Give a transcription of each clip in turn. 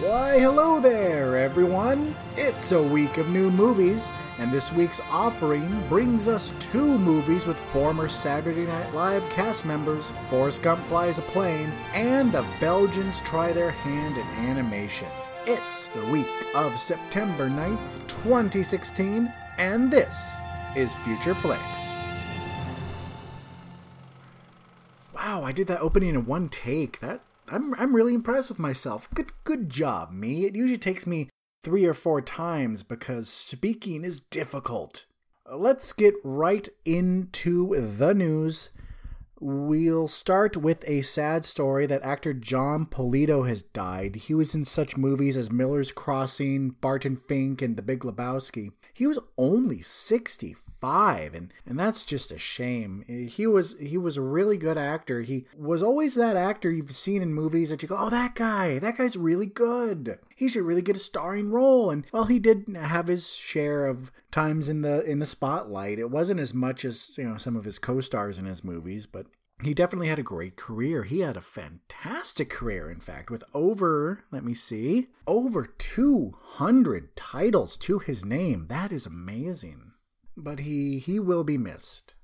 Why, hello there, everyone! It's a week of new movies, and this week's offering brings us two movies with former Saturday Night Live cast members Forrest Gump Flies a Plane and The Belgians Try Their Hand in Animation. It's the week of September 9th, 2016, and this is Future Flicks. I did that opening in one take. That I'm I'm really impressed with myself. Good good job, me. It usually takes me 3 or 4 times because speaking is difficult. Let's get right into the news. We'll start with a sad story that actor Jon Polito has died. He was in such movies as Miller's Crossing, Barton Fink, and The Big Lebowski. He was only 65 five, and and that's just a shame. He was he was a really good actor. He was always that actor you've seen in movies that you go, oh that guy, that guy's really good. He should really get a starring role. And well, he did have his share of times in the in the spotlight. It wasn't as much as you know some of his co-stars in his movies, but he definitely had a great career. He had a fantastic career, in fact, with over, let me see, over 200 titles to his name. That is amazing but he he will be missed.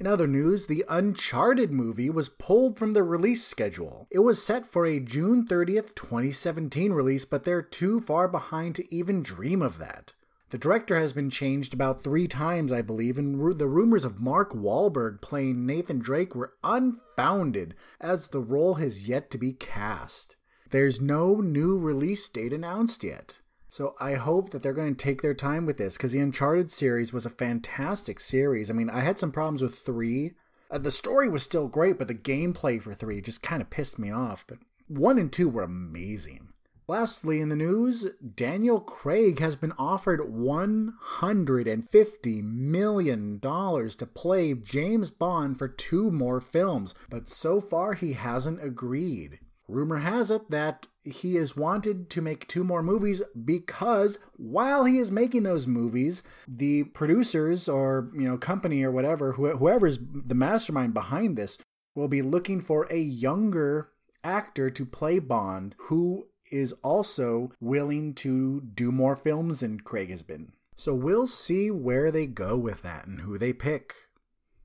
In other news, the Uncharted movie was pulled from the release schedule. It was set for a June 30th, 2017 release, but they're too far behind to even dream of that. The director has been changed about three times, I believe, and the rumors of Mark Wahlberg playing Nathan Drake were unfounded, as the role has yet to be cast. There's no new release date announced yet. So I hope that they're going to take their time with this because the Uncharted series was a fantastic series. I mean, I had some problems with three. Uh, the story was still great, but the gameplay for three just kind of pissed me off. But one and two were amazing. Lastly, in the news, Daniel Craig has been offered $150 million to play James Bond for two more films, but so far he hasn't agreed. Rumor has it that he is wanted to make two more movies because while he is making those movies, the producers or you know company or whatever, whoever is the mastermind behind this, will be looking for a younger actor to play Bond who is also willing to do more films than Craig has been. So we'll see where they go with that and who they pick.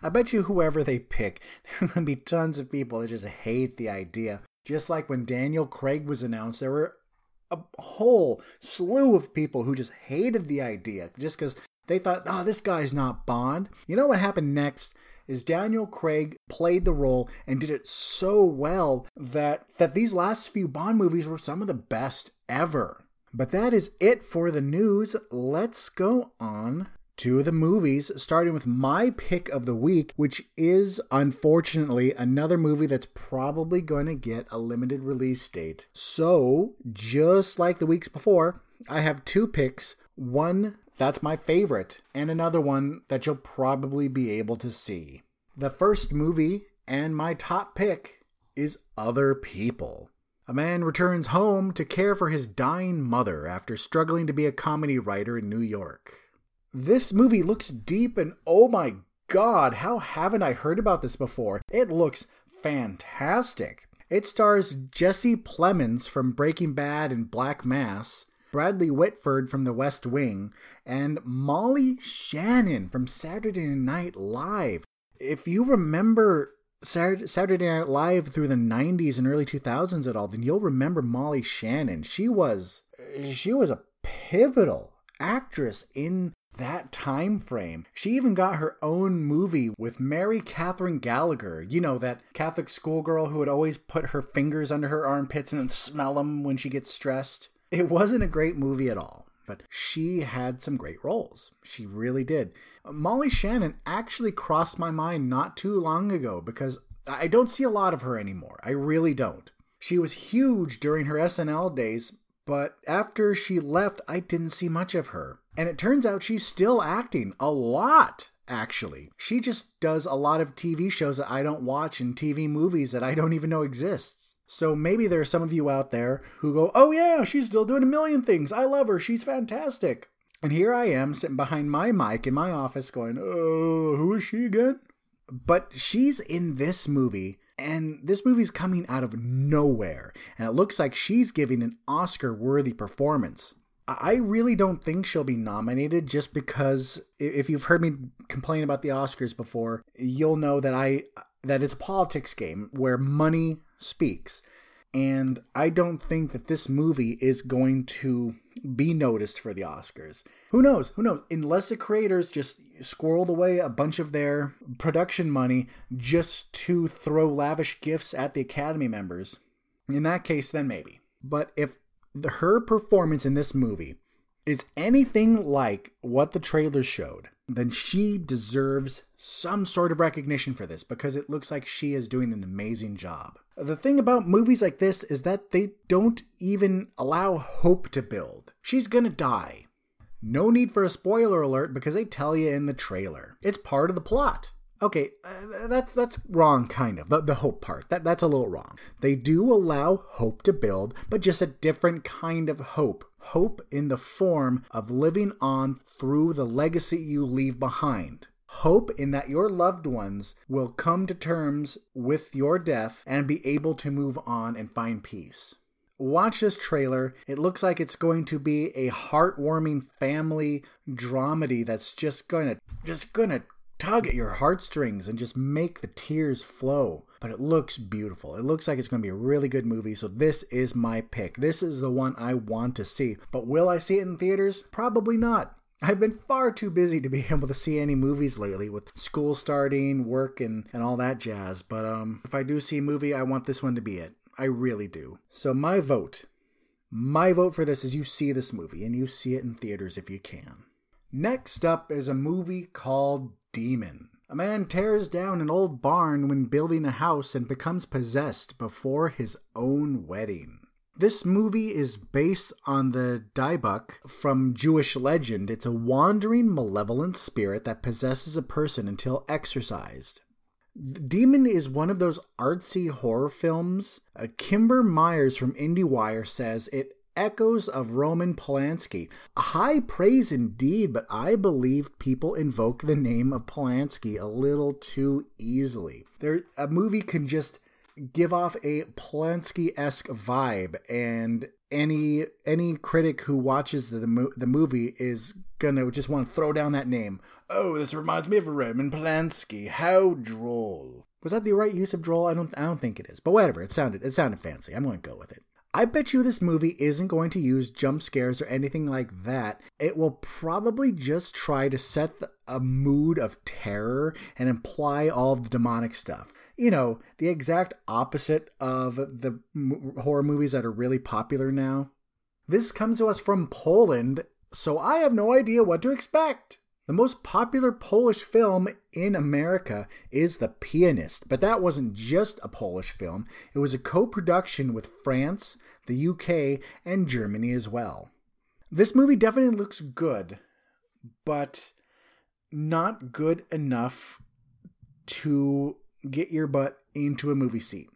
I bet you whoever they pick, there are going to be tons of people that just hate the idea just like when Daniel Craig was announced, there were a whole slew of people who just hated the idea just because they thought, oh, this guy's not Bond. You know what happened next? Is Daniel Craig played the role and did it so well that that these last few Bond movies were some of the best ever. But that is it for the news. Let's go on to the movies, starting with my pick of the week, which is unfortunately another movie that's probably going to get a limited release date. So, just like the weeks before, I have two picks. One that's my favorite, and another one that you'll probably be able to see. The first movie and my top pick is Other People. A man returns home to care for his dying mother after struggling to be a comedy writer in New York. This movie looks deep and oh my god, how haven't I heard about this before? It looks fantastic. It stars Jesse Plemons from Breaking Bad and Black Mass, Bradley Whitford from The West Wing, and Molly Shannon from Saturday Night Live. If you remember Saturday Night Live through the 90s and early 2000s at all, then you'll remember Molly Shannon. She was she was a pivotal actress in that time frame. She even got her own movie with Mary Catherine Gallagher. You know, that Catholic schoolgirl who would always put her fingers under her armpits and smell them when she gets stressed. It wasn't a great movie at all, but she had some great roles. She really did. Molly Shannon actually crossed my mind not too long ago because I don't see a lot of her anymore. I really don't. She was huge during her SNL days, but after she left, I didn't see much of her. And it turns out she's still acting a lot, actually. She just does a lot of TV shows that I don't watch and TV movies that I don't even know exists. So maybe there are some of you out there who go, oh yeah, she's still doing a million things. I love her. She's fantastic. And here I am sitting behind my mic in my office going, oh, who is she again? But she's in this movie And this movie's coming out of nowhere, and it looks like she's giving an Oscar worthy performance. I really don't think she'll be nominated just because if you've heard me complain about the Oscars before, you'll know that I that it's a politics game where money speaks. And I don't think that this movie is going to be noticed for the Oscars. Who knows? Who knows? Unless the creators just squirreled away a bunch of their production money just to throw lavish gifts at the Academy members. In that case, then maybe. But if the, her performance in this movie is anything like what the trailers showed, then she deserves some sort of recognition for this because it looks like she is doing an amazing job. The thing about movies like this is that they don't even allow hope to build. She's gonna die. No need for a spoiler alert because they tell you in the trailer. It's part of the plot. Okay, uh, that's that's wrong kind of. The, the hope part. That that's a little wrong. They do allow hope to build, but just a different kind of hope. Hope in the form of living on through the legacy you leave behind. Hope in that your loved ones will come to terms with your death and be able to move on and find peace. Watch this trailer. It looks like it's going to be a heartwarming family dramedy that's just going to just going to tug at your heartstrings and just make the tears flow. But it looks beautiful. It looks like it's going to be a really good movie. So this is my pick. This is the one I want to see. But will I see it in theaters? Probably not. I've been far too busy to be able to see any movies lately with school starting, work, and, and all that jazz. But um, if I do see a movie, I want this one to be it. I really do. So my vote, my vote for this is you see this movie and you see it in theaters if you can. Next up is a movie called demon. A man tears down an old barn when building a house and becomes possessed before his own wedding. This movie is based on the Dybbuk from Jewish legend. It's a wandering, malevolent spirit that possesses a person until exorcised. Demon is one of those artsy horror films. Uh, Kimber Myers from IndieWire says it echoes of Roman Polanski. High praise indeed, but I believe people invoke the name of Polanski a little too easily. There, a movie can just give off a Polanski-esque vibe, and any any critic who watches the the movie is gonna just want to throw down that name. Oh, this reminds me of Roman Polanski. How droll! Was that the right use of droll? I don't I don't think it is, but whatever. It sounded it sounded fancy. I'm going to go with it. I bet you this movie isn't going to use jump scares or anything like that. It will probably just try to set a mood of terror and imply all the demonic stuff. You know, the exact opposite of the horror movies that are really popular now. This comes to us from Poland, so I have no idea what to expect. The most popular Polish film in America is The Pianist, but that wasn't just a Polish film. It was a co production with France, the UK, and Germany as well. This movie definitely looks good, but not good enough to get your butt into a movie seat.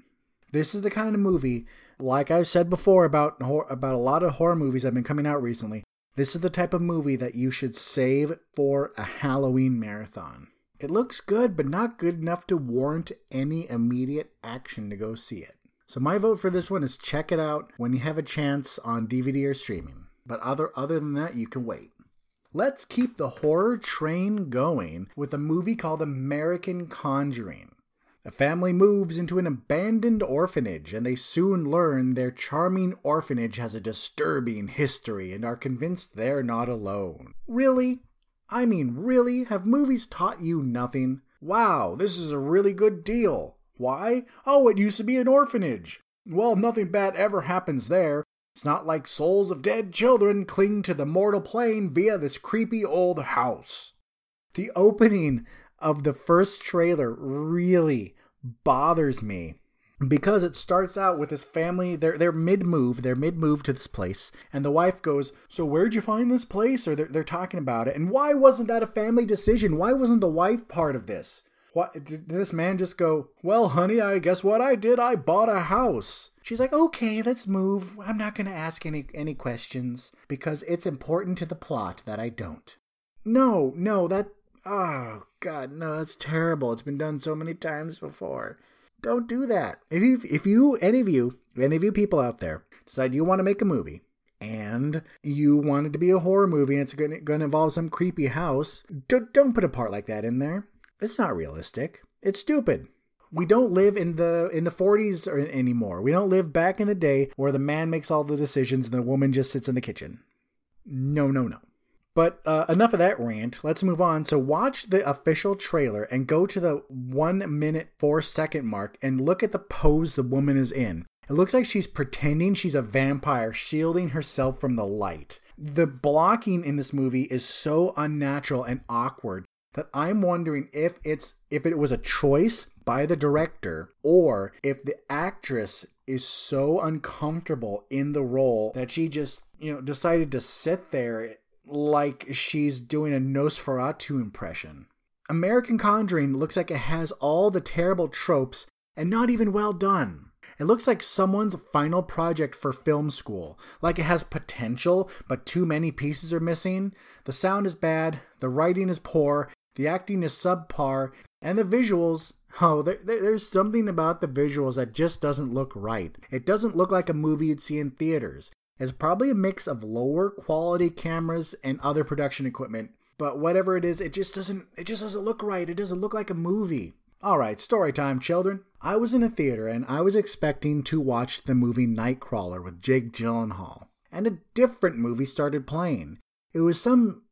This is the kind of movie, like I've said before about about a lot of horror movies that have been coming out recently. This is the type of movie that you should save for a Halloween marathon. It looks good, but not good enough to warrant any immediate action to go see it. So my vote for this one is check it out when you have a chance on DVD or streaming. But other other than that, you can wait. Let's keep the horror train going with a movie called American Conjuring. A family moves into an abandoned orphanage and they soon learn their charming orphanage has a disturbing history and are convinced they're not alone. Really? I mean, really? Have movies taught you nothing? Wow, this is a really good deal. Why? Oh, it used to be an orphanage. Well, nothing bad ever happens there. It's not like souls of dead children cling to the mortal plane via this creepy old house. The opening of the first trailer really bothers me because it starts out with this family they're they're mid move they're mid move to this place and the wife goes so where'd you find this place? Or they're, they're talking about it. And why wasn't that a family decision? Why wasn't the wife part of this? What did this man just go well honey i guess what i did i bought a house. She's like okay let's move. I'm not going to ask any any questions because it's important to the plot that i don't. No no that Oh, God, no, that's terrible. It's been done so many times before. Don't do that. If you, if you, any of you, any of you people out there decide you want to make a movie and you want it to be a horror movie and it's going to, involve some creepy house, don't, don't put a part like that in there. It's not realistic. It's stupid. We don't live in the in the 40s or, anymore. We don't live back in the day where the man makes all the decisions and the woman just sits in the kitchen. No, no, no. But uh, enough of that rant. Let's move on. So, watch the official trailer and go to the one minute, four second mark and look at the pose the woman is in. It looks like she's pretending she's a vampire, shielding herself from the light. The blocking in this movie is so unnatural and awkward that I'm wondering if it's if it was a choice by the director or if the actress is so uncomfortable in the role that she just, you know, decided to sit there like she's doing a Nosferatu impression. American Conjuring looks like it has all the terrible tropes and not even well done. It looks like someone's final project for film school. Like it has potential, but too many pieces are missing. The sound is bad, the writing is poor, the acting is subpar, and the visuals. Oh, there, there's something about the visuals that just doesn't look right. It doesn't look like a movie you'd see in theaters. It's probably a mix of lower quality cameras and other production equipment, but whatever it is, it just doesn't it just doesn't look right. It doesn't look like a movie. All right, story time, children. I was in a theater and I was expecting to watch the movie Nightcrawler with Jake Gyllenhaal, and a different movie started playing. It was some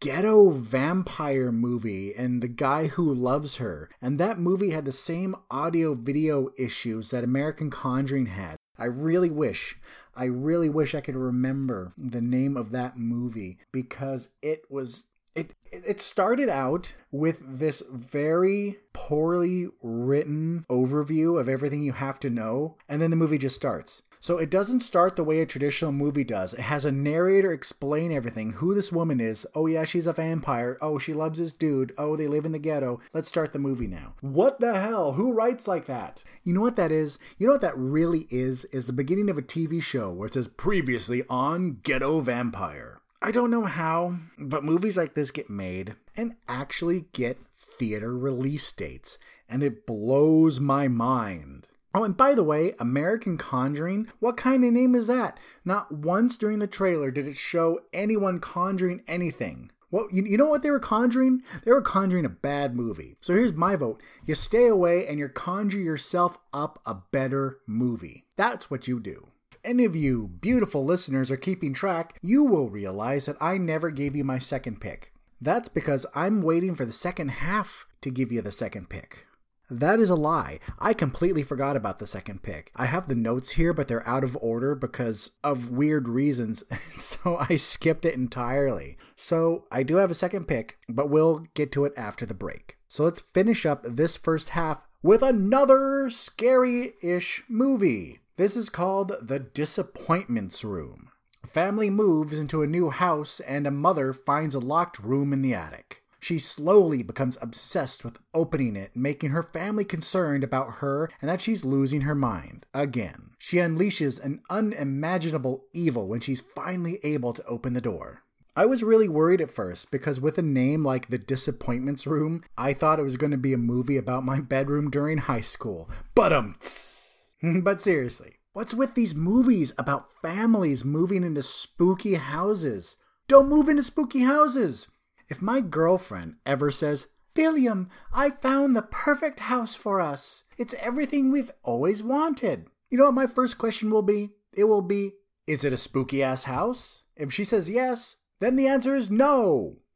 ghetto vampire movie and the guy who loves her, and that movie had the same audio video issues that American Conjuring had. I really wish, I really wish I could remember the name of that movie because it was it it started out with this very poorly written overview of everything you have to know and then the movie just starts so it doesn't start the way a traditional movie does. It has a narrator explain everything who this woman is. Oh yeah she's a vampire. Oh she loves this dude. Oh they live in the ghetto. Let's start the movie now. What the hell? Who writes like that? You know what that is? You know what that really is? Is the beginning of a tv show where it says previously on ghetto vampire. I don't know how, but movies like this get made and actually get theater release dates, and it blows my mind. Oh, and by the way, American Conjuring, what kind of name is that? Not once during the trailer did it show anyone conjuring anything. Well, you, you know what they were conjuring? They were conjuring a bad movie. So here's my vote. You stay away and you conjure yourself up a better movie. That's what you do If any of you beautiful listeners are keeping track, you will realize that I never gave you my second pick. That's because I'm waiting for the second half to give you the second pick. That is a lie. I completely forgot about the second pick. I have the notes here, but they're out of order because of weird reasons, so I skipped it entirely. So I do have a second pick, but we'll get to it after the break. So let's finish up this first half with another scary ish movie. This is called the Disappointments Room. A family moves into a new house, and a mother finds a locked room in the attic. She slowly becomes obsessed with opening it, making her family concerned about her and that she's losing her mind. Again, she unleashes an unimaginable evil when she's finally able to open the door. I was really worried at first because with a name like The Disappointments Room, I thought it was going to be a movie about my bedroom during high school. But um. but seriously, what's with these movies about families moving into spooky houses? Don't move into spooky houses! If my girlfriend ever says, William, I found the perfect house for us. It's everything we've always wanted. You know what my first question will be? It will be, is it a spooky ass house? If she says yes, then the answer is no.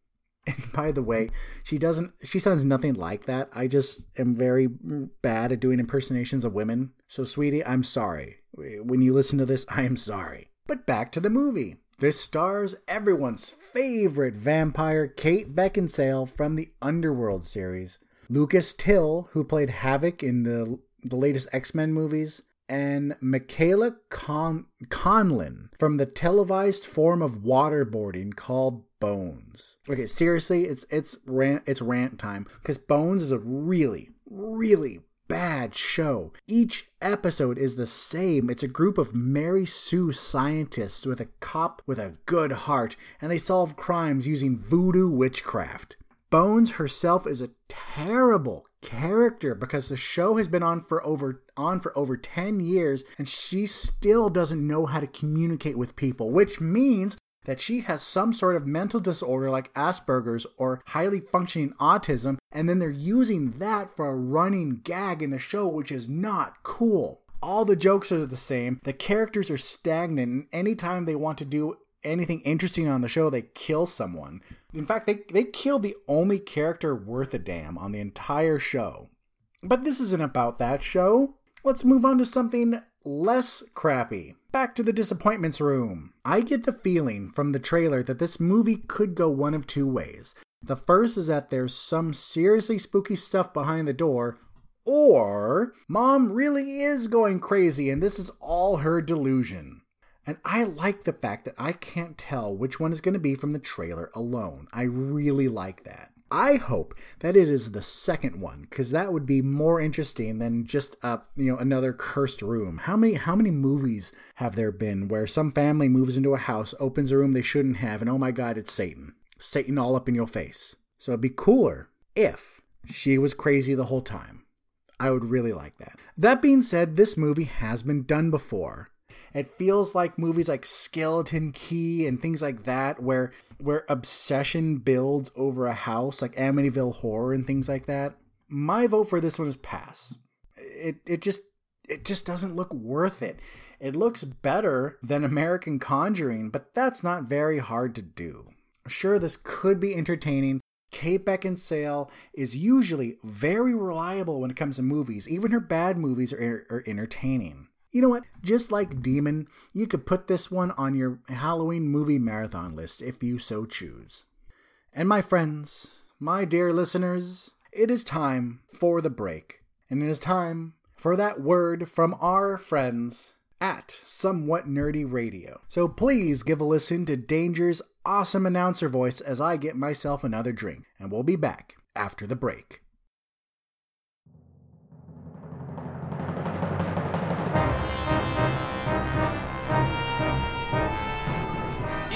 And by the way, she doesn't she sounds nothing like that. I just am very bad at doing impersonations of women. So sweetie, I'm sorry. When you listen to this, I am sorry. But back to the movie. This stars everyone's favorite vampire, Kate Beckinsale from the Underworld series. Lucas Till, who played Havoc in the the latest X-Men movies, and Michaela Con- Conlin from the televised form of waterboarding called Bones. Okay, seriously, it's it's rant it's rant time because Bones is a really really bad show. Each episode is the same. It's a group of Mary Sue scientists with a cop with a good heart, and they solve crimes using voodoo witchcraft. Bones herself is a terrible character because the show has been on for over on for over 10 years and she still doesn't know how to communicate with people, which means that she has some sort of mental disorder like Asperger's or highly functioning autism, and then they're using that for a running gag in the show, which is not cool. All the jokes are the same, the characters are stagnant, and anytime they want to do anything interesting on the show, they kill someone. In fact, they, they kill the only character worth a damn on the entire show. But this isn't about that show. Let's move on to something less crappy. Back to the disappointments room. I get the feeling from the trailer that this movie could go one of two ways. The first is that there's some seriously spooky stuff behind the door, or mom really is going crazy and this is all her delusion. And I like the fact that I can't tell which one is going to be from the trailer alone. I really like that. I hope that it is the second one because that would be more interesting than just a you know another cursed room. How many how many movies have there been where some family moves into a house, opens a room they shouldn't have, and oh my god, it's Satan. Satan all up in your face. So it'd be cooler if she was crazy the whole time. I would really like that. That being said, this movie has been done before. It feels like movies like Skeleton Key and things like that, where where obsession builds over a house, like Amityville Horror and things like that. My vote for this one is pass. It it just it just doesn't look worth it. It looks better than American Conjuring, but that's not very hard to do. Sure, this could be entertaining. Kate Beckinsale is usually very reliable when it comes to movies. Even her bad movies are, are entertaining. You know what? Just like Demon, you could put this one on your Halloween movie marathon list if you so choose. And my friends, my dear listeners, it is time for the break. And it is time for that word from our friends at Somewhat Nerdy Radio. So please give a listen to Danger's awesome announcer voice as I get myself another drink. And we'll be back after the break.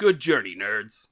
Good journey, nerds.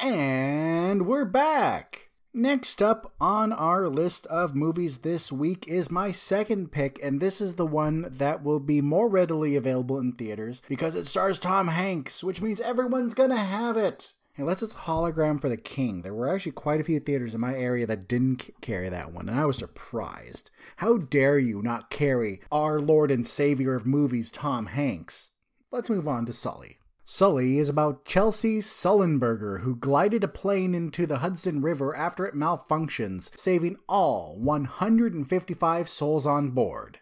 And we're back. Next up on our list of movies this week is my second pick, and this is the one that will be more readily available in theaters because it stars Tom Hanks, which means everyone's gonna have it. Unless it's hologram for the king. There were actually quite a few theaters in my area that didn't carry that one, and I was surprised. How dare you not carry our Lord and Savior of movies, Tom Hanks? Let's move on to Sully. Sully is about Chesley Sullenberger, who glided a plane into the Hudson River after it malfunctions, saving all 155 souls on board.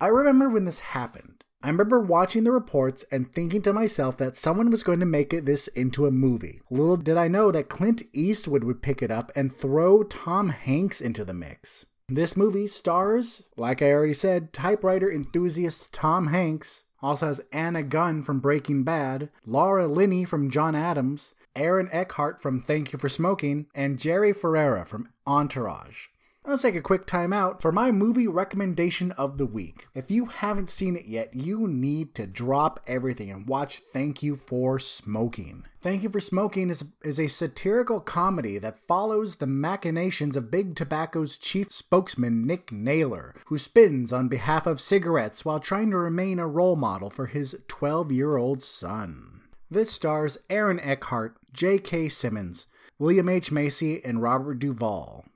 I remember when this happened. I remember watching the reports and thinking to myself that someone was going to make this into a movie. Little did I know that Clint Eastwood would pick it up and throw Tom Hanks into the mix. This movie stars, like I already said, typewriter enthusiast Tom Hanks, also has Anna Gunn from Breaking Bad, Laura Linney from John Adams, Aaron Eckhart from Thank You for Smoking, and Jerry Ferrara from Entourage. Let's take a quick time out for my movie recommendation of the week. If you haven't seen it yet, you need to drop everything and watch Thank You for Smoking. Thank You for Smoking is, is a satirical comedy that follows the machinations of Big Tobacco's chief spokesman, Nick Naylor, who spins on behalf of cigarettes while trying to remain a role model for his 12 year old son. This stars Aaron Eckhart, J.K. Simmons, William H. Macy, and Robert Duvall.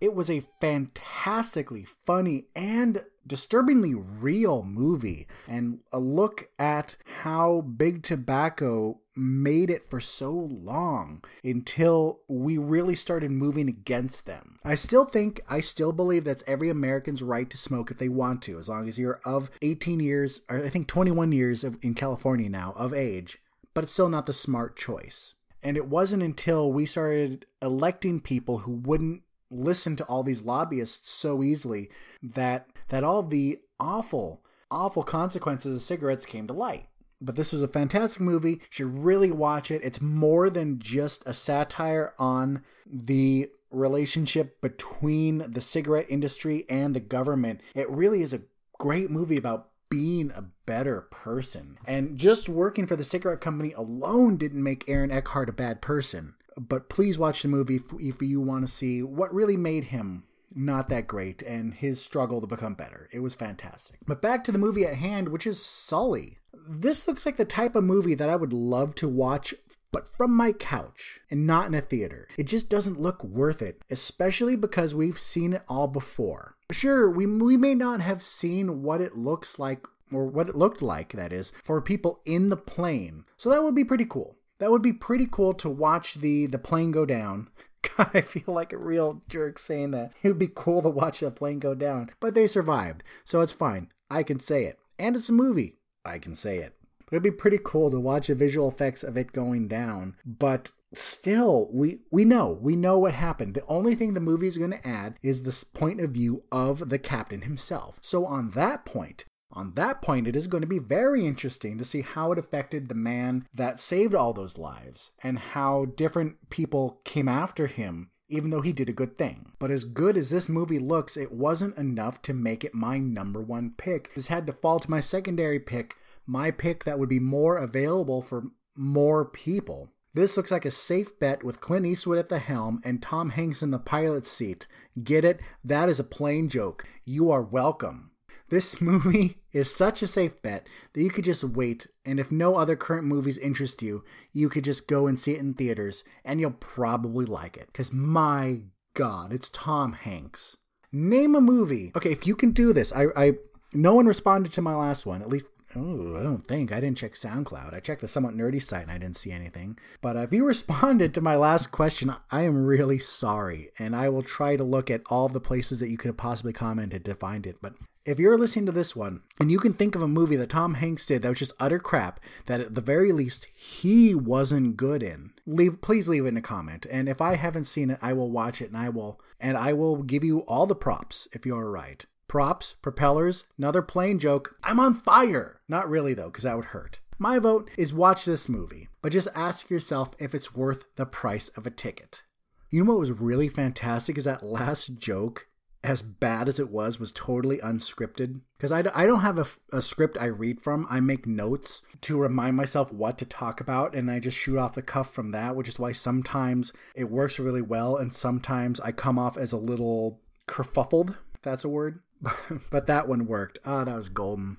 It was a fantastically funny and disturbingly real movie, and a look at how Big Tobacco made it for so long until we really started moving against them. I still think, I still believe that's every American's right to smoke if they want to, as long as you're of 18 years, or I think 21 years in California now, of age, but it's still not the smart choice. And it wasn't until we started electing people who wouldn't listen to all these lobbyists so easily that that all the awful, awful consequences of cigarettes came to light. But this was a fantastic movie. You should really watch it. It's more than just a satire on the relationship between the cigarette industry and the government. It really is a great movie about being a better person. And just working for the cigarette company alone didn't make Aaron Eckhart a bad person. But please watch the movie if you want to see what really made him not that great and his struggle to become better. It was fantastic. But back to the movie at hand, which is Sully. This looks like the type of movie that I would love to watch but from my couch and not in a theater. It just doesn't look worth it, especially because we've seen it all before. Sure, we, we may not have seen what it looks like, or what it looked like, that is, for people in the plane. So that would be pretty cool. That would be pretty cool to watch the, the plane go down. God, I feel like a real jerk saying that. It would be cool to watch the plane go down. But they survived, so it's fine. I can say it. And it's a movie. I can say it. But it'd be pretty cool to watch the visual effects of it going down. But still, we we know we know what happened. The only thing the movie is going to add is this point of view of the captain himself. So on that point, on that point, it is going to be very interesting to see how it affected the man that saved all those lives and how different people came after him even though he did a good thing. But as good as this movie looks, it wasn't enough to make it my number one pick. This had to fall to my secondary pick my pick that would be more available for more people. This looks like a safe bet with Clint Eastwood at the helm and Tom Hanks in the pilot seat. Get it? That is a plain joke. You are welcome. This movie is such a safe bet that you could just wait, and if no other current movies interest you, you could just go and see it in theaters, and you'll probably like it. Because my god, it's Tom Hanks. Name a movie. Okay, if you can do this, I, I no one responded to my last one. At least Oh, I don't think. I didn't check SoundCloud. I checked the somewhat nerdy site and I didn't see anything. But if you responded to my last question, I am really sorry. And I will try to look at all the places that you could have possibly commented to find it. But if you're listening to this one and you can think of a movie that Tom Hanks did that was just utter crap, that at the very least he wasn't good in, leave please leave it in a comment. And if I haven't seen it, I will watch it and I will and I will give you all the props if you are right props, propellers, another plane joke. I'm on fire! Not really, though, because that would hurt. My vote is watch this movie, but just ask yourself if it's worth the price of a ticket. You know what was really fantastic is that last joke, as bad as it was, was totally unscripted. Because I, I don't have a, a script I read from. I make notes to remind myself what to talk about, and I just shoot off the cuff from that, which is why sometimes it works really well, and sometimes I come off as a little kerfuffled, if that's a word. but that one worked. Oh, that was golden.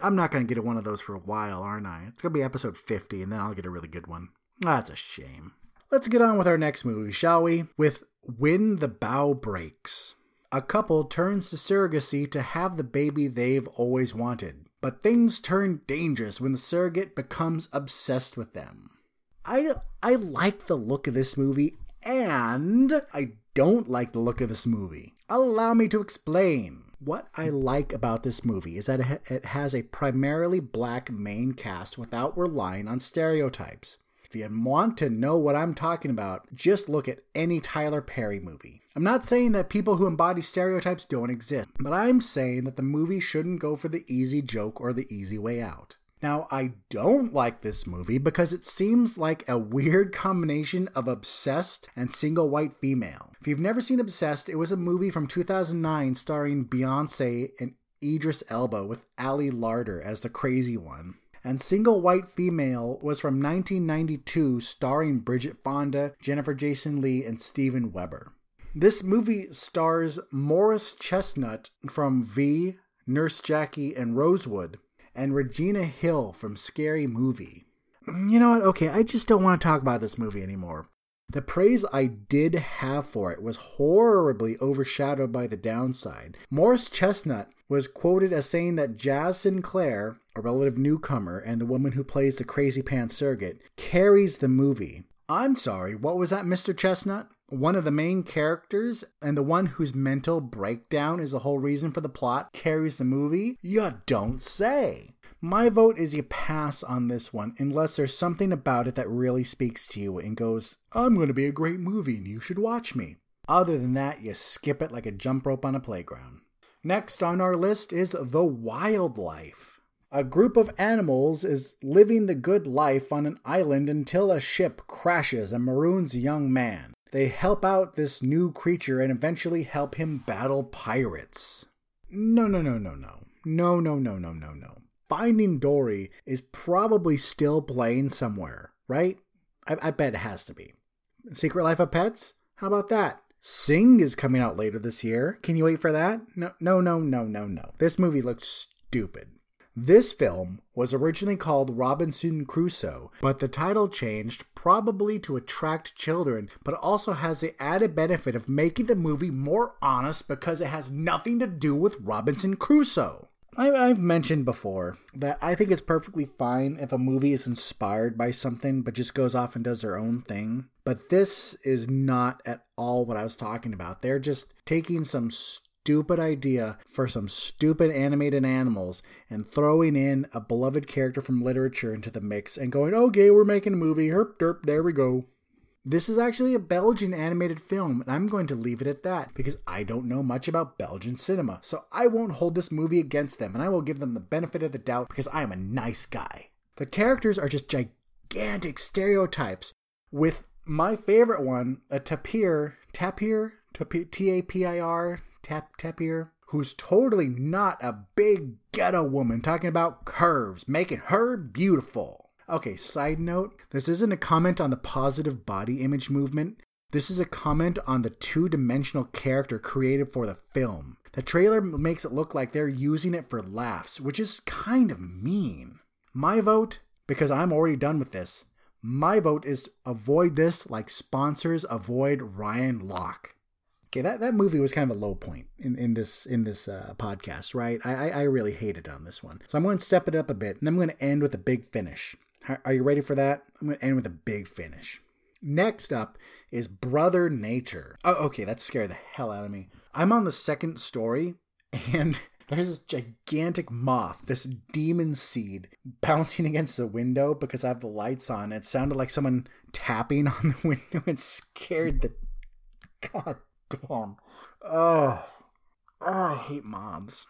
I'm not going to get one of those for a while, aren't I? It's going to be episode 50, and then I'll get a really good one. That's a shame. Let's get on with our next movie, shall we? With When the Bow Breaks. A couple turns to surrogacy to have the baby they've always wanted, but things turn dangerous when the surrogate becomes obsessed with them. I I like the look of this movie and I don't like the look of this movie. Allow me to explain. What I like about this movie is that it has a primarily black main cast without relying on stereotypes. If you want to know what I'm talking about, just look at any Tyler Perry movie. I'm not saying that people who embody stereotypes don't exist, but I'm saying that the movie shouldn't go for the easy joke or the easy way out. Now, I don't like this movie because it seems like a weird combination of obsessed and single white female. If you've never seen Obsessed, it was a movie from 2009 starring Beyonce and Idris Elba with Ali Larter as the crazy one. And Single White Female was from 1992 starring Bridget Fonda, Jennifer Jason Lee, and Steven Weber. This movie stars Morris Chestnut from V, Nurse Jackie, and Rosewood, and Regina Hill from Scary Movie. You know what? Okay, I just don't want to talk about this movie anymore. The praise I did have for it was horribly overshadowed by the downside. Morris Chestnut was quoted as saying that Jaz Sinclair, a relative newcomer and the woman who plays the crazy pants surrogate, carries the movie. I'm sorry, what was that, Mr. Chestnut? One of the main characters and the one whose mental breakdown is the whole reason for the plot carries the movie? You don't say. My vote is you pass on this one unless there's something about it that really speaks to you and goes, I'm going to be a great movie and you should watch me. Other than that, you skip it like a jump rope on a playground. Next on our list is The Wildlife. A group of animals is living the good life on an island until a ship crashes and maroons a young man. They help out this new creature and eventually help him battle pirates. No, no, no, no, no. No, no, no, no, no, no. Finding Dory is probably still playing somewhere, right? I, I bet it has to be. Secret Life of Pets? How about that? Sing is coming out later this year. Can you wait for that? No, no, no, no, no, no. This movie looks stupid. This film was originally called Robinson Crusoe, but the title changed probably to attract children, but also has the added benefit of making the movie more honest because it has nothing to do with Robinson Crusoe. I've mentioned before that I think it's perfectly fine if a movie is inspired by something but just goes off and does their own thing. But this is not at all what I was talking about. They're just taking some stupid idea for some stupid animated animals and throwing in a beloved character from literature into the mix and going, okay, we're making a movie. Herp derp, there we go. This is actually a Belgian animated film, and I'm going to leave it at that because I don't know much about Belgian cinema. So I won't hold this movie against them, and I will give them the benefit of the doubt because I am a nice guy. The characters are just gigantic stereotypes, with my favorite one, a tapir, tapir, T A P I R, Tap Tapir, who's totally not a big ghetto woman talking about curves, making her beautiful. Okay, side note this isn't a comment on the positive body image movement. This is a comment on the two dimensional character created for the film. The trailer makes it look like they're using it for laughs, which is kind of mean. My vote, because I'm already done with this, my vote is avoid this like sponsors avoid Ryan Lochte. Okay, that, that movie was kind of a low point in, in this in this uh, podcast, right? I, I really hated on this one, so I'm going to step it up a bit, and I'm going to end with a big finish. Are you ready for that? I'm going to end with a big finish. Next up is Brother Nature. Oh, okay, that scared the hell out of me. I'm on the second story, and there's this gigantic moth, this demon seed, bouncing against the window because I have the lights on. It sounded like someone tapping on the window and scared the god Damn. Oh. oh, I hate moms.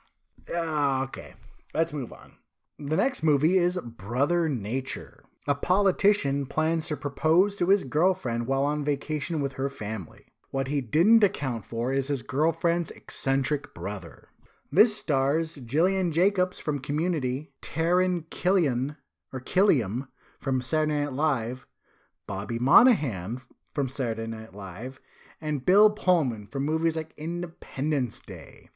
Uh, okay, let's move on. The next movie is Brother Nature. A politician plans to propose to his girlfriend while on vacation with her family. What he didn't account for is his girlfriend's eccentric brother. This stars Gillian Jacobs from Community, Taran Killian or Killiam from Saturday Night Live, Bobby Monahan from Saturday Night Live, and Bill Pullman from movies like Independence Day.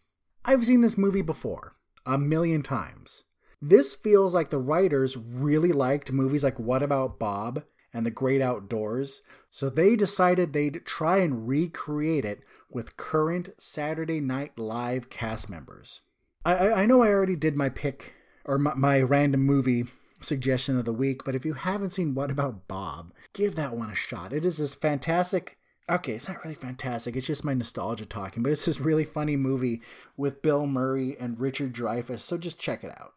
I've seen this movie before, a million times. This feels like the writers really liked movies like What About Bob and The Great Outdoors, so they decided they'd try and recreate it with current Saturday Night Live cast members. I, I know I already did my pick or my, my random movie suggestion of the week, but if you haven't seen What About Bob, give that one a shot. It is this fantastic okay, it's not really fantastic. It's just my nostalgia talking, but it's this really funny movie with Bill Murray and Richard Dreyfuss. So just check it out.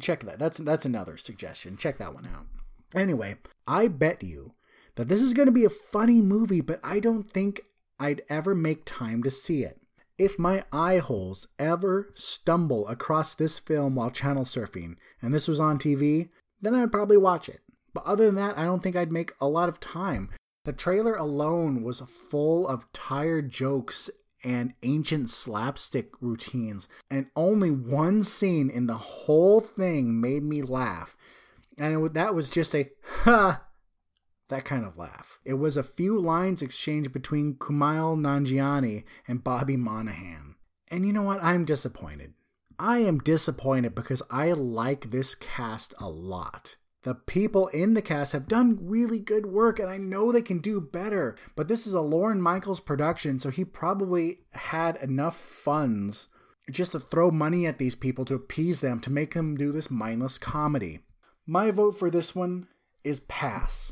Check that. That's that's another suggestion. Check that one out. Anyway, I bet you that this is going to be a funny movie, but I don't think I'd ever make time to see it. If my eye holes ever stumble across this film while channel surfing and this was on TV, then I'd probably watch it. But other than that, I don't think I'd make a lot of time the trailer alone was full of tired jokes and ancient slapstick routines, and only one scene in the whole thing made me laugh. And it, that was just a ha, that kind of laugh. It was a few lines exchanged between Kumail Nanjiani and Bobby Monahan. And you know what? I'm disappointed. I am disappointed because I like this cast a lot. The people in the cast have done really good work, and I know they can do better. But this is a Lorne Michaels production, so he probably had enough funds just to throw money at these people to appease them to make them do this mindless comedy. My vote for this one is pass.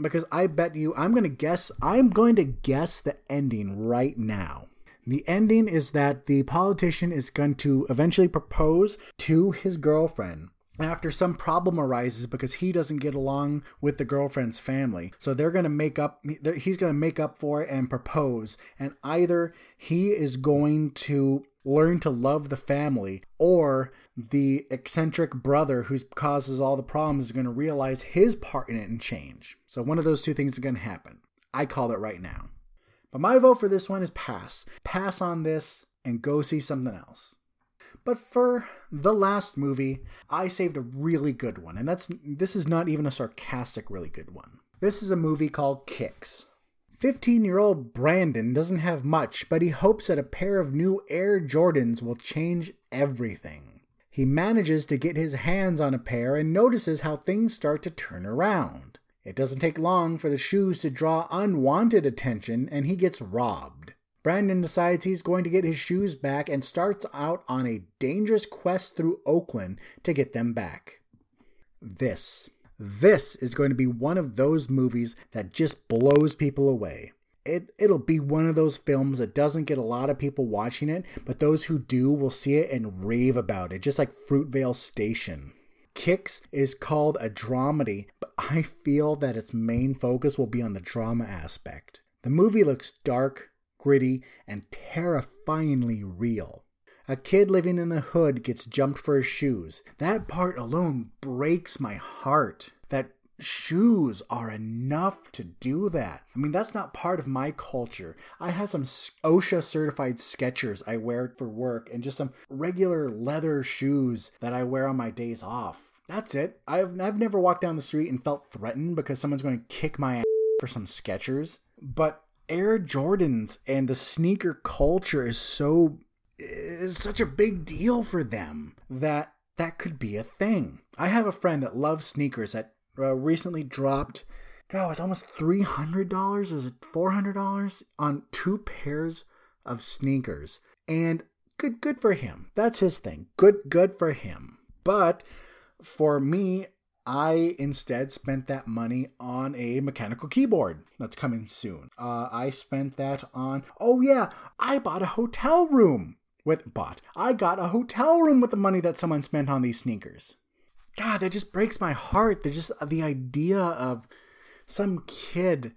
Because I bet you, I'm going to guess, I'm going to guess the ending right now. The ending is that the politician is going to eventually propose to his girlfriend after some problem arises because he doesn't get along with the girlfriend's family. So they're going to make up, he's going to make up for it and propose. And either he is going to learn to love the family or the eccentric brother who causes all the problems is going to realize his part in it and change. So one of those two things is going to happen. I call it right now. But my vote for this one is pass. Pass on this and go see something else. But for the last movie, I saved a really good one, and that's this is not even a sarcastic really good one. This is a movie called Kicks. 15 year old Brandon doesn't have much, but he hopes that a pair of new Air Jordans will change everything. He manages to get his hands on a pair and notices how things start to turn around. It doesn't take long for the shoes to draw unwanted attention, and he gets robbed. Brandon decides he's going to get his shoes back and starts out on a dangerous quest through Oakland to get them back. This, this is going to be one of those movies that just blows people away. It, it'll be one of those films that doesn't get a lot of people watching it, but those who do will see it and rave about it, just like Fruitvale Station. Kicks is called a dramedy, but I feel that its main focus will be on the drama aspect. The movie looks dark, gritty, and terrifyingly real. A kid living in the hood gets jumped for his shoes. That part alone breaks my heart. That shoes are enough to do that. I mean, that's not part of my culture. I have some OSHA certified Skechers I wear for work and just some regular leather shoes that I wear on my days off. That's it. I've, I've never walked down the street and felt threatened because someone's going to kick my ass for some Skechers. But Air Jordans and the sneaker culture is so is such a big deal for them that that could be a thing. I have a friend that loves sneakers that uh, recently dropped God, was almost three hundred dollars. Was it four hundred dollars on two pairs of sneakers? And good, good for him. That's his thing. Good, good for him. But for me, I instead spent that money on a mechanical keyboard that's coming soon. Uh, I spent that on, oh yeah, I bought a hotel room with, bought, I got a hotel room with the money that someone spent on these sneakers. God, that just breaks my heart. Just the idea of some kid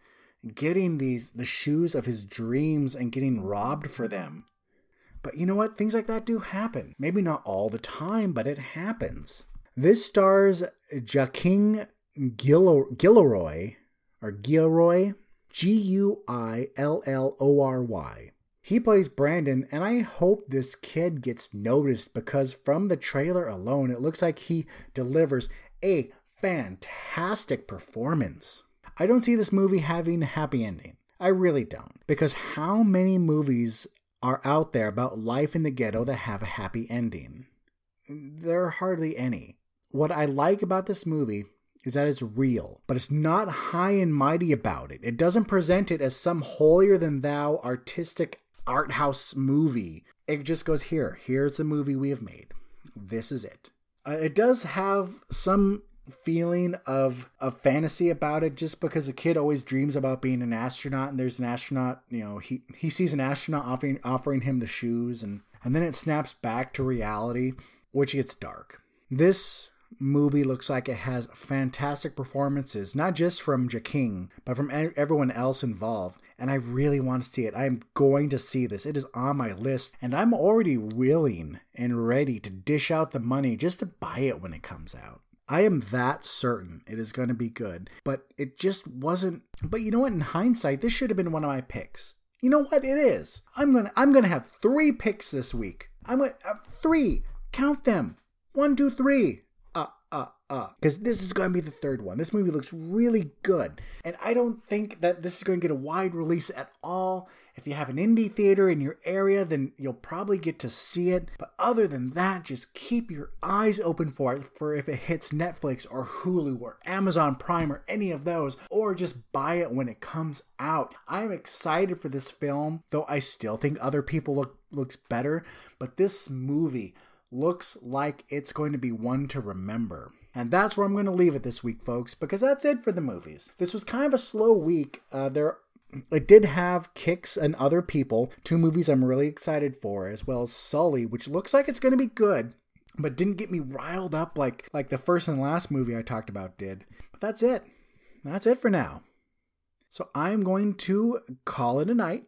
getting these, the shoes of his dreams and getting robbed for them. But you know what? Things like that do happen. Maybe not all the time, but it happens. This stars Jahking Guillory, or Guillory, G U I L L O R Y. He plays Brandon, and I hope this kid gets noticed because from the trailer alone, it looks like he delivers a fantastic performance. I don't see this movie having a happy ending. I really don't. Because how many movies are out there about life in the ghetto that have a happy ending? There are hardly any. What I like about this movie is that it's real, but it's not high and mighty about it. It doesn't present it as some holier than thou artistic art house movie. It just goes here. Here's the movie we have made. This is it. Uh, it does have some feeling of of fantasy about it just because a kid always dreams about being an astronaut and there's an astronaut you know he he sees an astronaut offering offering him the shoes and and then it snaps back to reality which gets dark this movie looks like it has fantastic performances, not just from Jahking, but from everyone else involved. And I really want to see it. I'm going to see this. It is on my list, and I'm already willing and ready to dish out the money just to buy it when it comes out. I am that certain it is going to be good, but it just wasn't. But you know what? In hindsight, this should have been one of my picks. You know what? It is. I'm gonna. I'm gonna have three picks this week. I'm gonna uh, three. Count them. One, two, three uh, because this is going to be the third one. This movie looks really good, and I don't think that this is going to get a wide release at all. If you have an indie theater in your area, then you'll probably get to see it. But other than that, just keep your eyes open for it for if it hits Netflix or Hulu or Amazon Prime or any of those, or just buy it when it comes out. I'm excited for this film, though I still think other people look looks better. But this movie looks like it's going to be one to remember. And that's where I'm going to leave it this week, folks, because that's it for the movies. This was kind of a slow week. Uh, there, it did have Kicks and Other People, two movies I'm really excited for, as well as Sully, which looks like it's going to be good. but didn't get me riled up like like the first and last movie I talked about did. But that's it. That's it for now. So I'm going to call it a night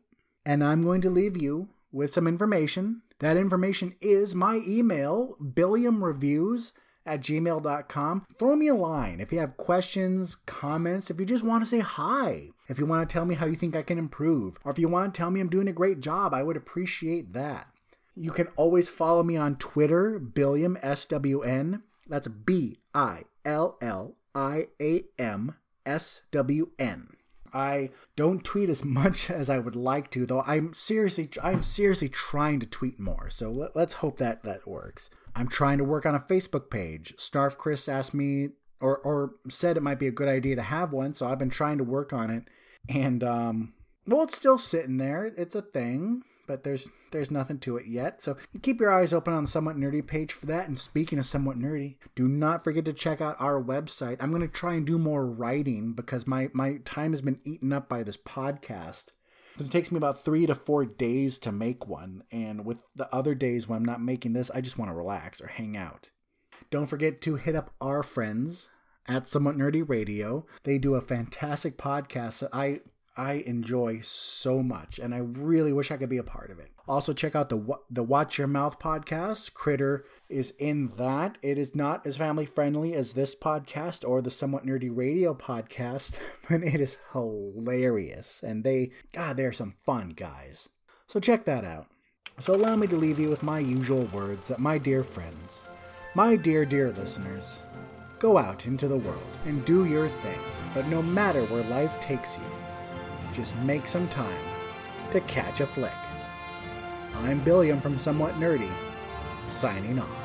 and I'm going to leave you with some information. That information is my email, billiamreviews at gmail.com. Throw me a line if you have questions, comments, if you just want to say hi, if you want to tell me how you think I can improve, or if you want to tell me I'm doing a great job, I would appreciate that. You can always follow me on Twitter, Billiam SWN. That's B I L L I A M S W N. I don't tweet as much as I would like to, though. I'm seriously, I'm seriously trying to tweet more. So let, us hope that that works. I'm trying to work on a Facebook page. Snarf Chris asked me, or or said it might be a good idea to have one, so I've been trying to work on it. And um, well, it's still sitting there. It's a thing but there's there's nothing to it yet. So you keep your eyes open on the Somewhat Nerdy page for that. And speaking of Somewhat Nerdy, do not forget to check out our website. I'm going to try and do more writing because my, my time has been eaten up by this podcast. It takes me about three to four days to make one. And with the other days when I'm not making this, I just want to relax or hang out. Don't forget to hit up our friends at Somewhat Nerdy Radio. They do a fantastic podcast that I I enjoy so much, and I really wish I could be a part of it. Also, check out the the Watch Your Mouth podcast. Critter is in that. It is not as family friendly as this podcast or the Somewhat Nerdy Radio podcast, but it is hilarious, and they God, they're some fun guys. So check that out. So allow me to leave you with my usual words that my dear friends, my dear dear listeners, go out into the world and do your thing. But no matter where life takes you just make some time to catch a flick. I'm Billiam from Somewhat Nerdy, signing off.